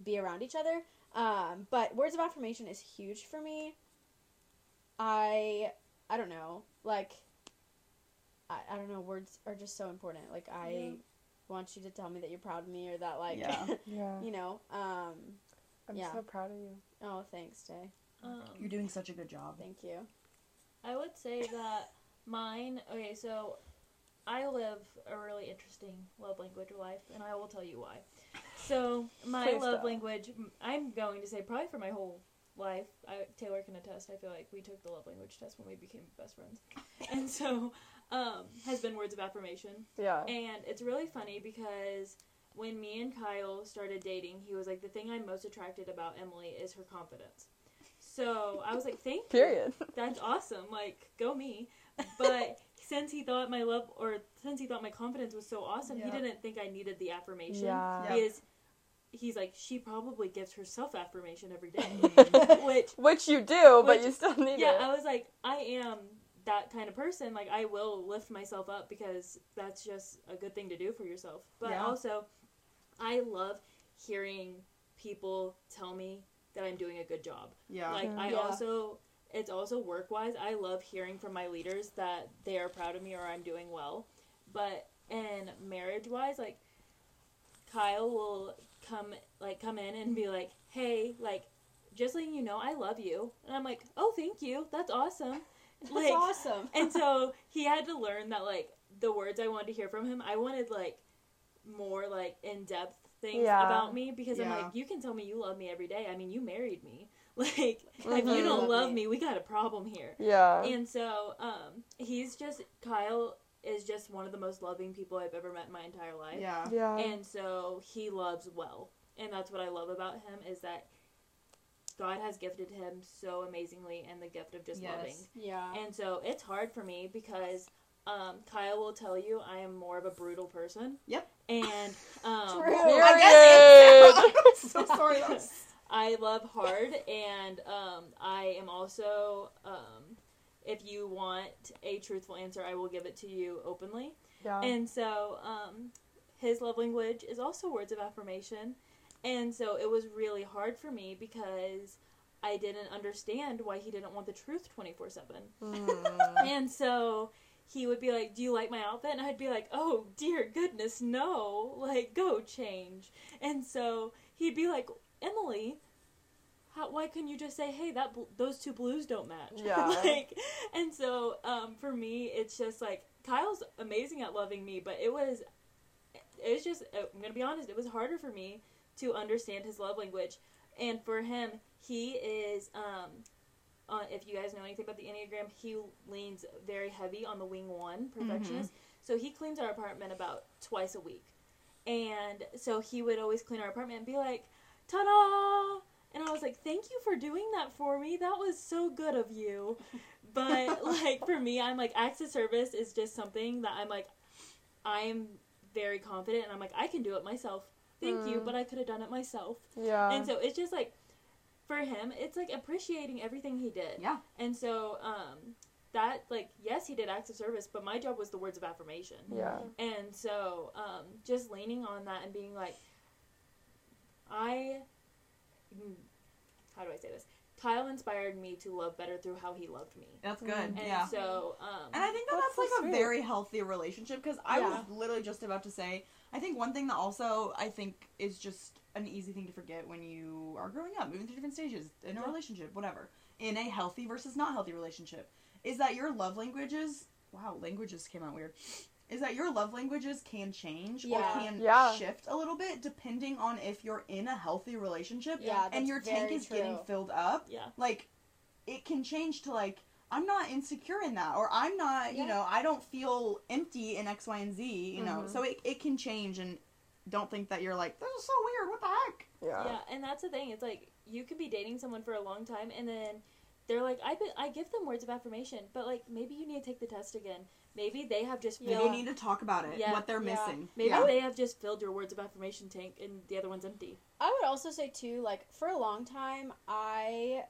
be around each other. Um, but words of affirmation is huge for me. I I don't know, like I, I don't know, words are just so important. Like I Yeah. want you to tell me that you're proud of me or that like Yeah. yeah, you know, um I'm yeah. so proud of you. oh thanks, Day. Um, You're doing such a good job. Thank you. I would say that mine. Okay, so I live a really interesting love language life, and I will tell you why. So my Please love language, I'm going to say probably for my whole life. I, Taylor can attest. I feel like we took the love language test when we became best friends, and so um, has been words of affirmation. Yeah, And it's really funny because when me and Kyle started dating, he was like, "The thing I'm most attracted about Emily is her confidence." So I was like, "Thank you." period. that's awesome. Like, go me. But since he thought my love, or since he thought my confidence was so awesome, he didn't think I needed the affirmation. Yeah. Yeah. Because he's like, she probably gives herself affirmation every day. Which, Which you do, but you still need yeah, it. I was like, I am that kind of person. Like, I will lift myself up because that's just a good thing to do for yourself. But Yeah. also, I love hearing people tell me that I'm doing a good job. Yeah. Like I Yeah. also it's also work wise. I love hearing from my leaders that they are proud of me or I'm doing well. But in marriage wise, like Kyle will come like come in and be like, Hey, like just letting you know I love you and I'm like, Oh thank you. That's awesome. That's Like awesome. and so he had to learn that like the words I wanted to hear from him, I wanted like more like in depth things Yeah. about me because I'm like, you can tell me you love me every day. I mean, you married me. Like, if Mhm. you don't Love love me. me, we got a problem here. yeah, And so, um, he's just Kyle is just one of the most loving people I've ever met in my entire life. Yeah. yeah, And so he loves well. And that's what I love about him is that God has gifted him so amazingly and the gift of just Yes. loving. Yeah. And so it's hard for me because um, Kyle will tell you I am more of a brutal person. Yep. And um, True. I Period. so sorry. I love hard, and um, I am also. Um, if you want a truthful answer, I will give it to you openly. yeah. And so, um, his love language is also words of affirmation. And so, it was really hard for me because I didn't understand why he didn't want the truth 24 7. Mm. And so he would be like, Do you like my outfit? And I'd be like, Oh, dear goodness, no. Like, go change. And so he'd be like, Emily, how, why couldn't you just say, Hey, that bl- those two blues don't match? Yeah. like, and so um, for me, it's just like, Kyle's amazing at loving me, but it was, it was just, I'm going to be honest, it was harder for me to understand his love language. And for him, he is, um, uh, if you guys know anything about the Enneagram, he leans very heavy on the wing one, perfectionist. So he cleans our apartment about twice a week. And so he would always clean our apartment and be like, ta da! And I was like, thank you for doing that for me. That was so good of you. But, like, for me, I'm like, acts of service is just something that I'm like, I'm very confident and I'm like, I can do it myself. Thank you, Mm. but I could have done it myself. yeah. And so it's just like for him, it's like appreciating everything he did. Yeah. And so um that like yes, he did acts of service, but my job was the words of affirmation. yeah. And so um just leaning on that and being like I mm, how do I say this? Kyle inspired me to love better through how he loved me. That's good. And yeah. so um And I think that That's that's, like sweet. a very healthy relationship because I Yeah. was literally just about to say, I think one thing that also I think is just an easy thing to forget when you are growing up, moving through different stages in a Yeah. relationship, whatever, in a healthy versus not healthy relationship, is that your love languages, wow, languages came out weird, is that your love languages can change Yeah. or can Yeah. shift a little bit depending on if you're in a healthy relationship Yeah, and your tank very is getting filled up yeah. like it can change to like I'm not insecure in that or I'm not you know I don't feel empty in X Y and Z you know Mhm. so it, it can change and don't think that you're like this is so weird what the heck Yeah. Yeah, and that's the thing. It's like you could be dating someone for a long time, and then they're like I be- I give them words of affirmation, but like maybe you need to take the test again. Maybe they have just Maybe filled, you need to talk about it. Yeah. What they're Yeah. missing. maybe yeah. they have just filled your words of affirmation tank and the other one's empty. I would also say too, like for a long time, I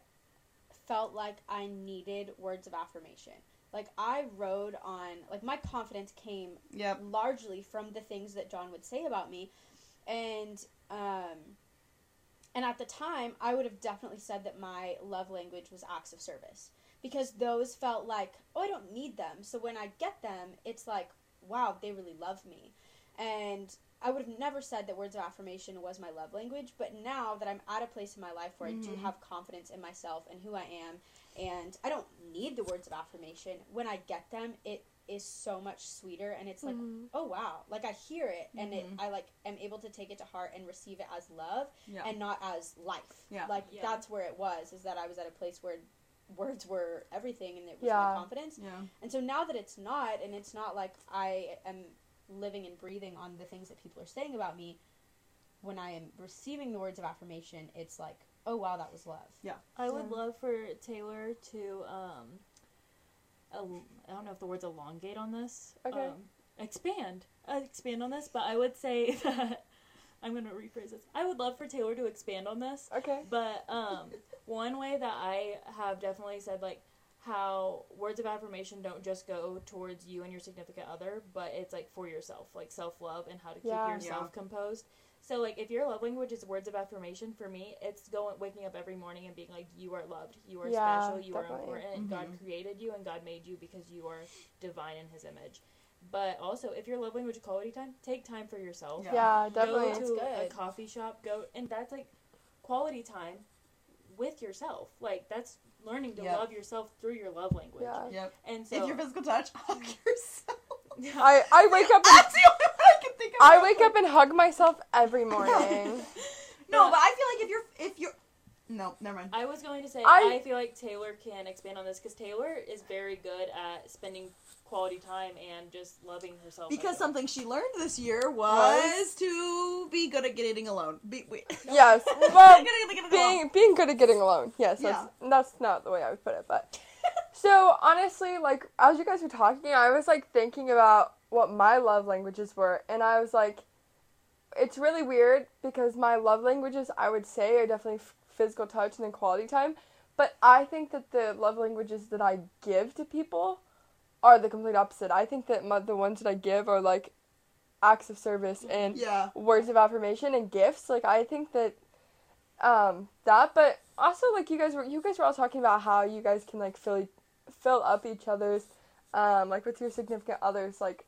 felt like I needed words of affirmation. Like I rode on, like my confidence came Yep. largely from the things that John would say about me, and um, and at the time, I would have definitely said that my love language was acts of service because those felt like, oh, I don't need them. So when I get them, it's like, wow, they really love me, and I would have never said that words of affirmation was my love language, but now that I'm at a place in my life where I do Mhm. have confidence in myself and who I am, and I don't need the words of affirmation, when I get them, it is so much sweeter and it's like, Mhm. oh wow, like I hear it and it Mhm. I like am able to take it to heart and receive it as love Yeah. and not as life. Yeah. Like Yeah. that's where it was, is that I was at a place where words were everything and it was Yeah. my confidence. yeah. And so now that it's not, and it's not like I am living and breathing on the things that people are saying about me, when I am receiving the words of affirmation, it's like, oh wow, that was love. Yeah. I would Yeah. love for Taylor to um el- I don't know if the word's elongate on this. Okay. Um, expand. Uh, expand on this, but I would say that I'm going to rephrase this. I would love for Taylor to expand on this. Okay. But um, one way that I have definitely said like how words of affirmation don't just go towards you and your significant other, but it's like for yourself, like self love and how to keep Yeah. yourself composed. So like if your love language is words of affirmation for me, it's going waking up every morning and being like you are loved, you are Yeah, special, you definitely. are important, and God created you and God made you because you are divine in His image. But also, if your love language is quality time, take time for yourself Yeah. Yeah, go definitely. That's to a coffee shop go and that's like quality time with yourself like that's learning to Yep. love yourself through your love language Yeah. Yep. and so if your physical touch, hug yourself. I, I wake up and That's the only one I can think wake up and hug myself every morning. No, Yeah. but I feel like if you're if you're no, never mind. i was going to say I- i, feel like taylor can expand on this because taylor is very good at spending quality time and just loving herself Because something she learned this year was, Was? to be good at getting alone. Be, wait. yes. Well, at getting alone. being being good at getting alone. Yes, that's that's not the way I would put it, but so honestly, like as you guys were talking, I was like thinking about what my love languages were, and I was like, it's really weird because my love languages I would say are definitely physical touch and then quality time, but I think that the love languages that I give to people are the complete opposite. I think that my, the ones that I give are like acts of service and Yeah. words of affirmation and gifts. Like I think that um that, but also like you guys were you guys were all talking about how you guys can like fill fill up each other's um like with your significant others like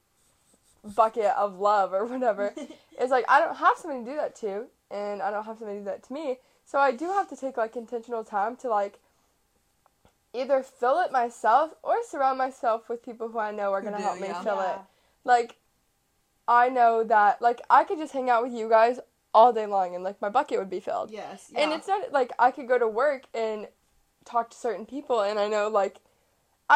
bucket of love or whatever. it's like I don't have somebody to do that to and I don't have somebody to do that to me. So I do have to take like intentional time to like either fill it myself or surround myself with people who I know are going to do, help me yeah. fill it like I know that like I could just hang out with you guys all day long and like my bucket would be filled. Yes. And it's not like I could go to work and talk to certain people and I know like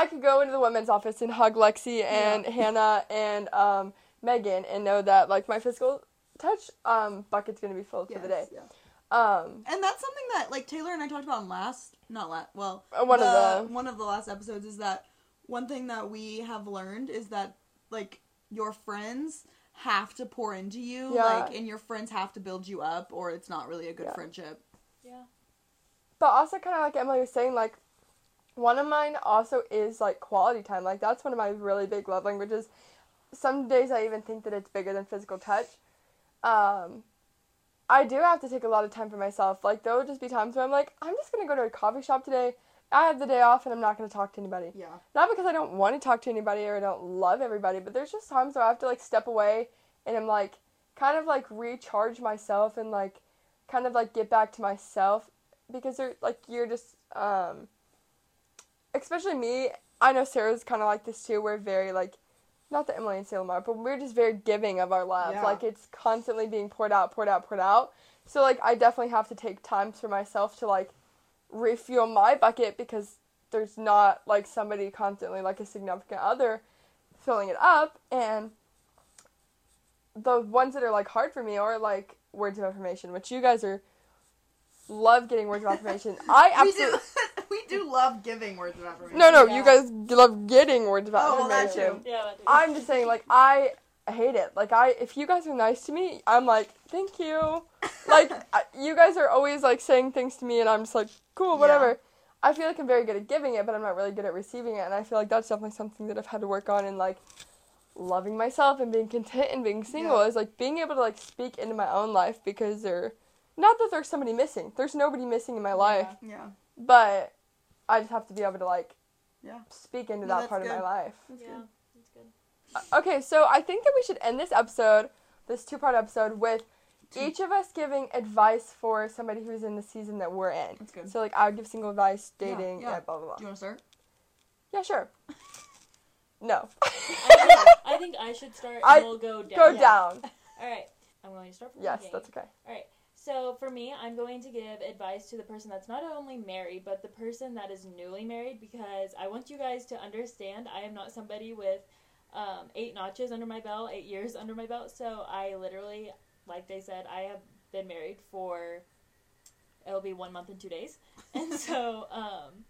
I could go into the women's office and hug Lexi and Hannah and um Megan and know that like my physical touch um bucket's going to be filled for the day. Yeah. Um And that's something that like Taylor and I talked about in last not last well Uh, one of the, the- one of the last episodes is that one thing that we have learned is that like your friends have to pour into you Yeah. like and your friends have to build you up or it's not really a good Yeah. friendship. yeah But also kind of like Emily was saying, like one of mine also is like quality time. Like that's one of my really big love languages. Some days I even think that it's bigger than physical touch. Um, I do have to take a lot of time for myself. Like there will just be times where I'm like, I'm just gonna go to a coffee shop today. I have the day off and I'm not gonna talk to anybody. Yeah. Not because I don't want to talk to anybody or I don't love everybody, but there's just times where I have to like step away and I'm like kind of like recharge myself and like kind of like get back to myself because they're like you're just um especially me, I know Sarah's kind of like this too. We're very like not that Emily and Salem are, but we're just very giving of our love. Yeah. Like it's constantly being poured out, poured out, poured out. So like I definitely have to take times for myself to like refuel my bucket because there's not like somebody constantly like a significant other filling it up and the ones that are like hard for me are like words of affirmation which you guys are love getting words of affirmation i absolutely do love giving words of affirmation. No, no, Yeah. you guys love getting words of Oh, well, that too. Yeah, that too. I'm just saying, like, I hate it. Like, I if you guys are nice to me, I'm like, thank you. Like, I- you guys are always like saying things to me, and I'm just like, cool, whatever. I feel like I'm very good at giving it, but I'm not really good at receiving it, and I feel like that's definitely something that I've had to work on in like loving myself and being content and being single Yeah. is like being able to like speak into my own life because there, not that there's somebody missing. There's nobody missing in my life, Yeah. but I just have to be able to like Yeah. speak into No, that that's part of my life. That's yeah, good. that's good. Uh, Okay, so I think that we should end this episode, this two part episode, with each of us giving advice for somebody who's in the season that we're in. That's good. So, like, I would give single advice, dating, yeah. yeah, blah, blah, blah. Do you want to start? Yeah, sure. No. I think, I think I should start, and I- we'll go down. Go Yeah. down. All right, I'm going to start from Yes, beginning. that's okay. All right. So for me, I'm going to give advice to the person that's not only married, but the person that is newly married because I want you guys to understand I am not somebody with um, eight notches under my belt, eight years under my belt. So I literally, like they said, I have been married for it'll be one month and two days, and so um,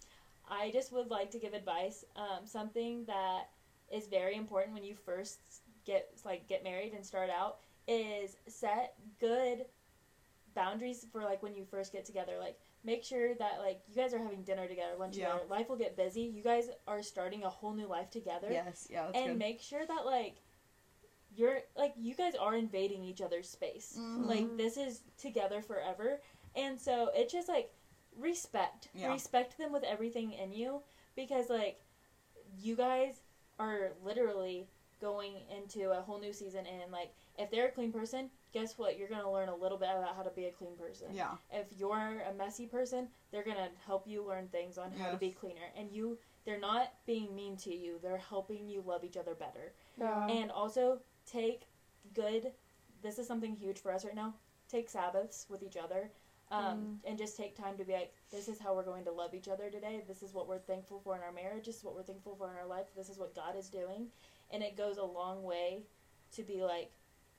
I just would like to give advice. Um, something that is very important when you first get like get married and start out is set good boundaries for like when you first get together like make sure that like you guys are having dinner together lunch Yeah. together life will get busy you guys are starting a whole new life together Yes. Yeah. And good. make sure that like you're like you guys are invading each other's space Mhm. like this is together forever and so it's just like respect Yeah. respect them with everything in you because like you guys are literally going into a whole new season and like if they're a clean person guess what? You're gonna learn a little bit about how to be a clean person. Yeah. if you're a messy person they're gonna help you learn things on how to be cleaner. And you they're not being mean to you. They're helping you love each other better. Yeah. and also take good this is something huge for us right now take sabbaths with each other um, and just take time to be like this is how we're going to love each other today. This is what we're thankful for in our marriage. This is what we're thankful for in our life. This is what god is doing. And it goes a long way to be like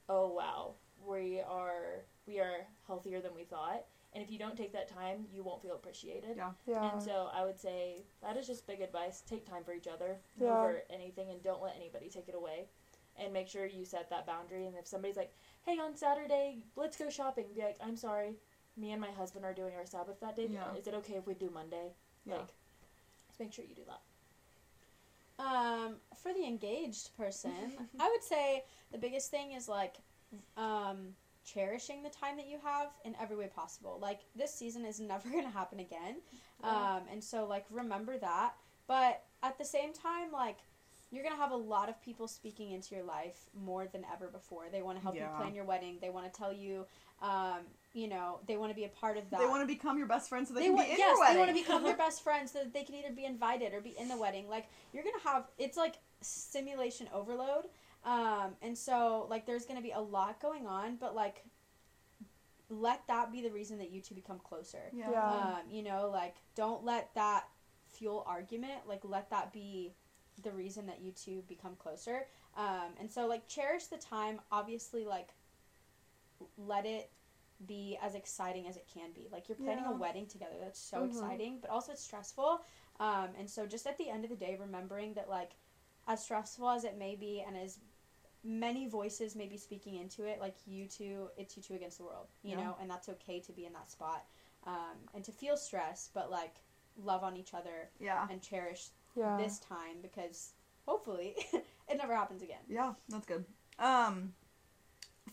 oh wow we are we are healthier than we thought and if you don't take that time you won't feel appreciated Yeah. Yeah. and so I would say that is just big advice. Take time for each other Yeah. over anything and don't let anybody take it away. And make sure you set that boundary. And if somebody's like, hey, on Saturday, let's go shopping, be like, I'm sorry, me and my husband are doing our Sabbath that day. Yeah. Is it okay if we do Monday? Yeah. Like, just make sure you do that. Um, for the engaged person, I would say the biggest thing is like um, cherishing the time that you have in every way possible. Like this season is never going to happen again, um, and so like remember that. But at the same time, like you're gonna have a lot of people speaking into your life more than ever before. They want to help Yeah. you plan your wedding. They want to tell you, um, you know, they want to be a part of that. They want to become your best friend so they, They can want, be in yes, your wedding. they want to become your best friends so that they can either be invited or be in the wedding. Like you're gonna have, it's like simulation overload, um, and so like there's gonna be a lot going on, but like let that be the reason that you two become closer. yeah. Yeah. Um, you know, like don't let that fuel argument. Like let that be the reason that you two become closer. Um, and so like cherish the time. Obviously, like let it be as exciting as it can be. Like you're planning Yeah. a wedding together. That's so Mhm. exciting, but also it's stressful. Um, and so just at the end of the day, remembering that like as stressful as it may be, and as many voices may be speaking into it, like you two, it's you two against the world, you Yeah. know, and that's okay to be in that spot um, and to feel stress, but like love on each other Yeah. and cherish yeah. this time because hopefully it never happens again. Yeah, that's good. Um,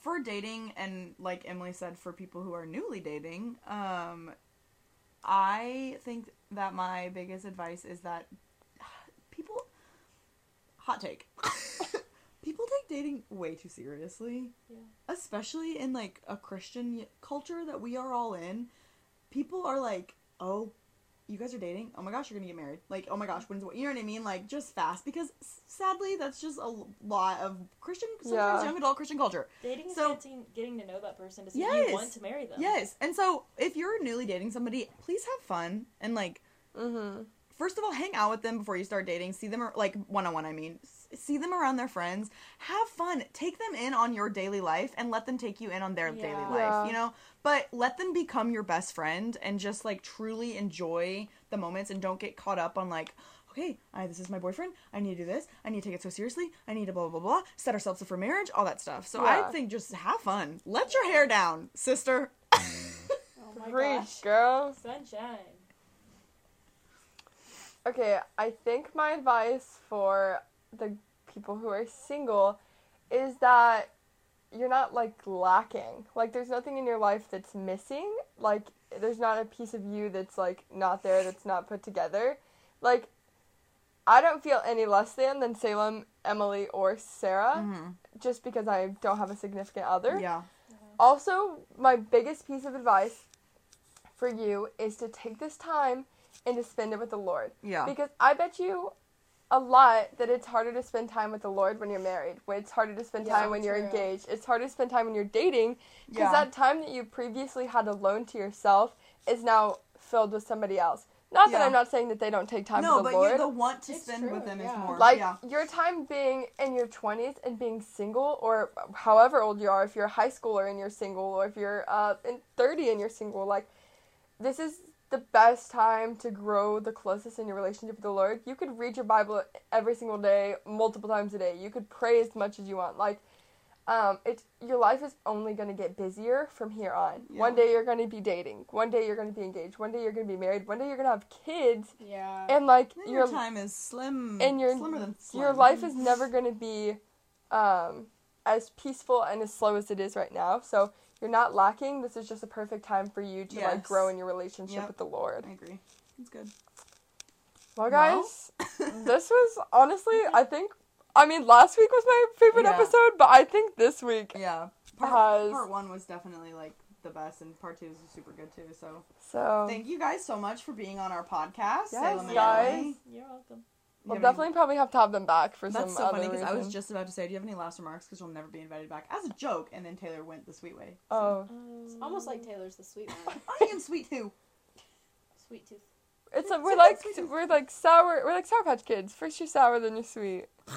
for dating and like Emily said, for people who are newly dating, um, I think that my biggest advice is that people, hot take, people take dating way too seriously. Yeah. Especially in like a Christian culture that we are all in, people are like, oh. You guys are dating? Oh my gosh, you're gonna get married. Like, oh my gosh, when's what? You know what I mean? Like, just fast because sadly, that's just a lot of Christian, sometimes Yeah. young adult Christian culture. Dating is So- getting, getting to know that person to see Yes. if you want to marry them. Yes, and so if you're newly dating somebody, please have fun and like Mm-hmm. first of all, hang out with them before you start dating. See them ar- like one on one. I mean, S- see them around their friends. Have fun. Take them in on your daily life and let them take you in on their daily life. Yeah. You know, but let them become your best friend and just like truly enjoy the moments and don't get caught up on like. Okay, I, this is my boyfriend. I need to do this. I need to take it so seriously. I need to blah blah blah. blah set ourselves up for marriage. All that stuff. So Yeah. I think just have fun. Let your hair down, sister. Oh my Preach, gosh. girl. Sunshine. Okay, I think my advice for the people who are single is that you're not like lacking. Like there's nothing in your life that's missing. Like there's not a piece of you that's like not there that's not put together. Like I don't feel any less than than Salem, Emily or Sarah Mm-hmm. just because I don't have a significant other. Yeah. Also, my biggest piece of advice for you is to take this time and to spend it with the Lord. Yeah. Because I bet you a lot that it's harder to spend time with the Lord when you're married. When it's harder to spend Yeah, time when you're engaged. It's harder to spend time when you're dating because Yeah. that time that you previously had alone to yourself is now filled with somebody else. Not that I'm not saying that they don't take time no, for the but Lord. you the want to It's spend true, with them is yeah. more. like yeah. your time being in your 20s and being single or however old you are if you're a high schooler and you're single or if you're uh, in 30 and you're single like this is the best time to grow the closest in your relationship with the lord you could read your bible every single day multiple times a day you could pray as much as you want like um, it's your life is only going to get busier from here on. One day you're going to be dating. One day you're going to be engaged. One day you're going to be married. One day you're going to have kids. Yeah. And like Then your your time is slim. and your slimmer than slim. your life is never going to be um, as peaceful and as slow as it is right now. So you're not lacking. This is just a perfect time for you to like grow in your relationship Yep. with the Lord. I agree. It's good. Well, Well. guys, this was honestly, I think. I mean, last week was my favorite Yeah. episode, but I think this week. Yeah. Part, Has- part one was definitely like the best, and part two was super good too. So So thank you guys so much for being on our podcast. Yes, Salem and guys. Emily. You're welcome. You we'll have any- definitely probably have to have them back for That's some so other funny because I was just about to say, do you have any last remarks? Because you'll never be invited back as a joke, and then Taylor went the sweet way. Oh, It's almost like Taylor's the sweet one. I am sweet too. Sweet tooth. it's a, we're like we're like sour. We're like Sour Patch Kids. First you're sour, then you're sweet.